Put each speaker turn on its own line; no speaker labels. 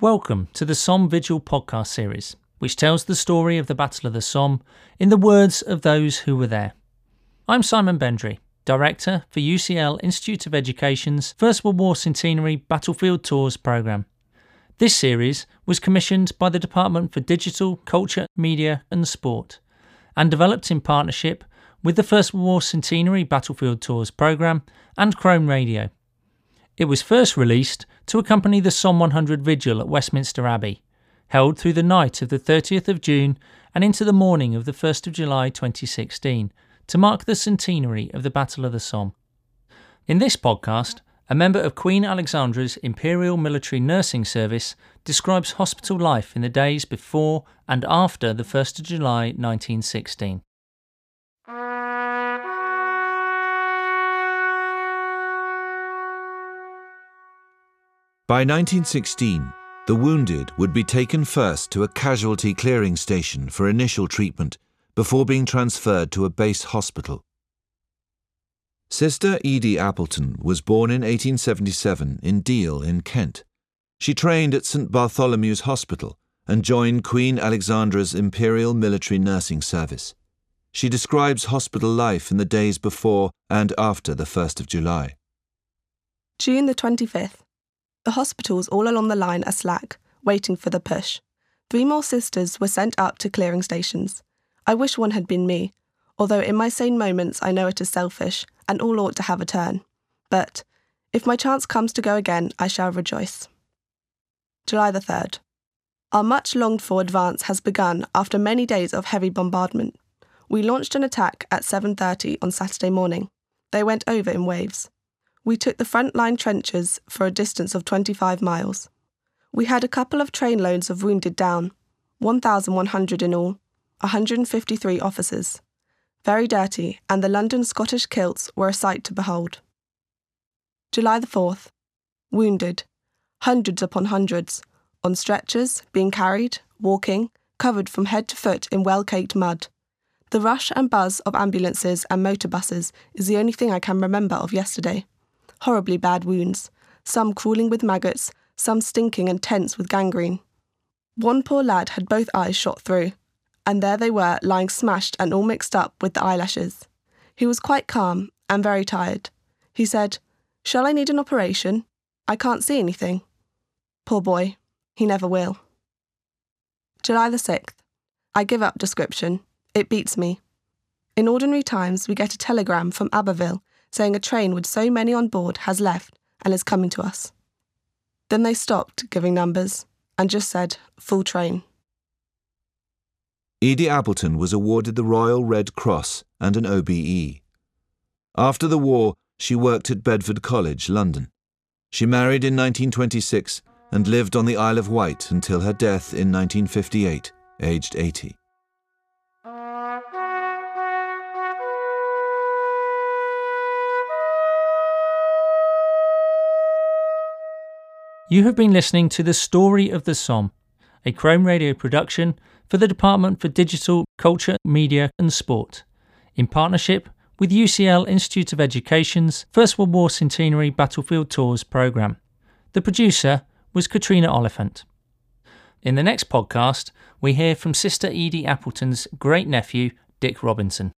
Welcome to the Somme Vigil podcast series, which tells the story of the Battle of the Somme in the words of those who were there. I'm Simon Bendry, Director for UCL Institute of Education's First World War Centenary Battlefield Tours programme. This series was commissioned by the Department for Digital, Culture, Media and Sport and developed in partnership with the First World War Centenary Battlefield Tours programme and Chrome Radio. It was first released to accompany the Somme 100 vigil at Westminster Abbey, held through the night of the 30th of June and into the morning of the 1st of July 2016 to mark the centenary of the Battle of the Somme. In this podcast, a member of Queen Alexandra's Imperial Military Nursing Service describes hospital life in the days before and after the 1st of July 1916.
By 1916, the wounded would be taken first to a casualty clearing station for initial treatment before being transferred to a base hospital. Sister Edie Appleton was born in 1877 in Deal in Kent. She trained at St Bartholomew's Hospital and joined Queen Alexandra's Imperial Military Nursing Service. She describes hospital life in the days before and after the 1st of July.
June the 25th. The hospitals all along the line are slack, waiting for the push. Three more sisters were sent up to clearing stations. I wish one had been me, although in my sane moments I know it is selfish and all ought to have a turn. But if my chance comes to go again, I shall rejoice. July the 3rd. Our much longed for advance has begun after many days of heavy bombardment. We launched an attack at 7:30 on Saturday morning. They went over in waves. We took the front line trenches for a distance of 25 miles. We had a couple of train loads of wounded down, 1,100 in all, 153 officers. Very dirty, and the London Scottish kilts were a sight to behold. July the 4th. Wounded. Hundreds upon hundreds. On stretchers, being carried, walking, covered from head to foot in well caked mud. The rush and buzz of ambulances and motor buses is the only thing I can remember of yesterday horribly bad wounds, some crawling with maggots, some stinking and tense with gangrene. One poor lad had both eyes shot through, and there they were lying smashed and all mixed up with the eyelashes. He was quite calm and very tired. He said, Shall I need an operation? I can't see anything. Poor boy, he never will. July the 6th. I give up description. It beats me. In ordinary times, we get a telegram from Abbeville saying a train with so many on board has left and is coming to us. Then they stopped giving numbers and just said, full train.
Edie Appleton was awarded the Royal Red Cross and an OBE. After the war, she worked at Bedford College, London. She married in 1926 and lived on the Isle of Wight until her death in 1958, aged 80.
You have been listening to The Story of the Somme, a Chrome Radio production for the Department for Digital, Culture, Media and Sport, in partnership with UCL Institute of Education's First World War Centenary Battlefield Tours programme. The producer was Catriona Oliphant. In the next podcast, we hear from Sister Edie Appleton's great nephew, Dick Robinson.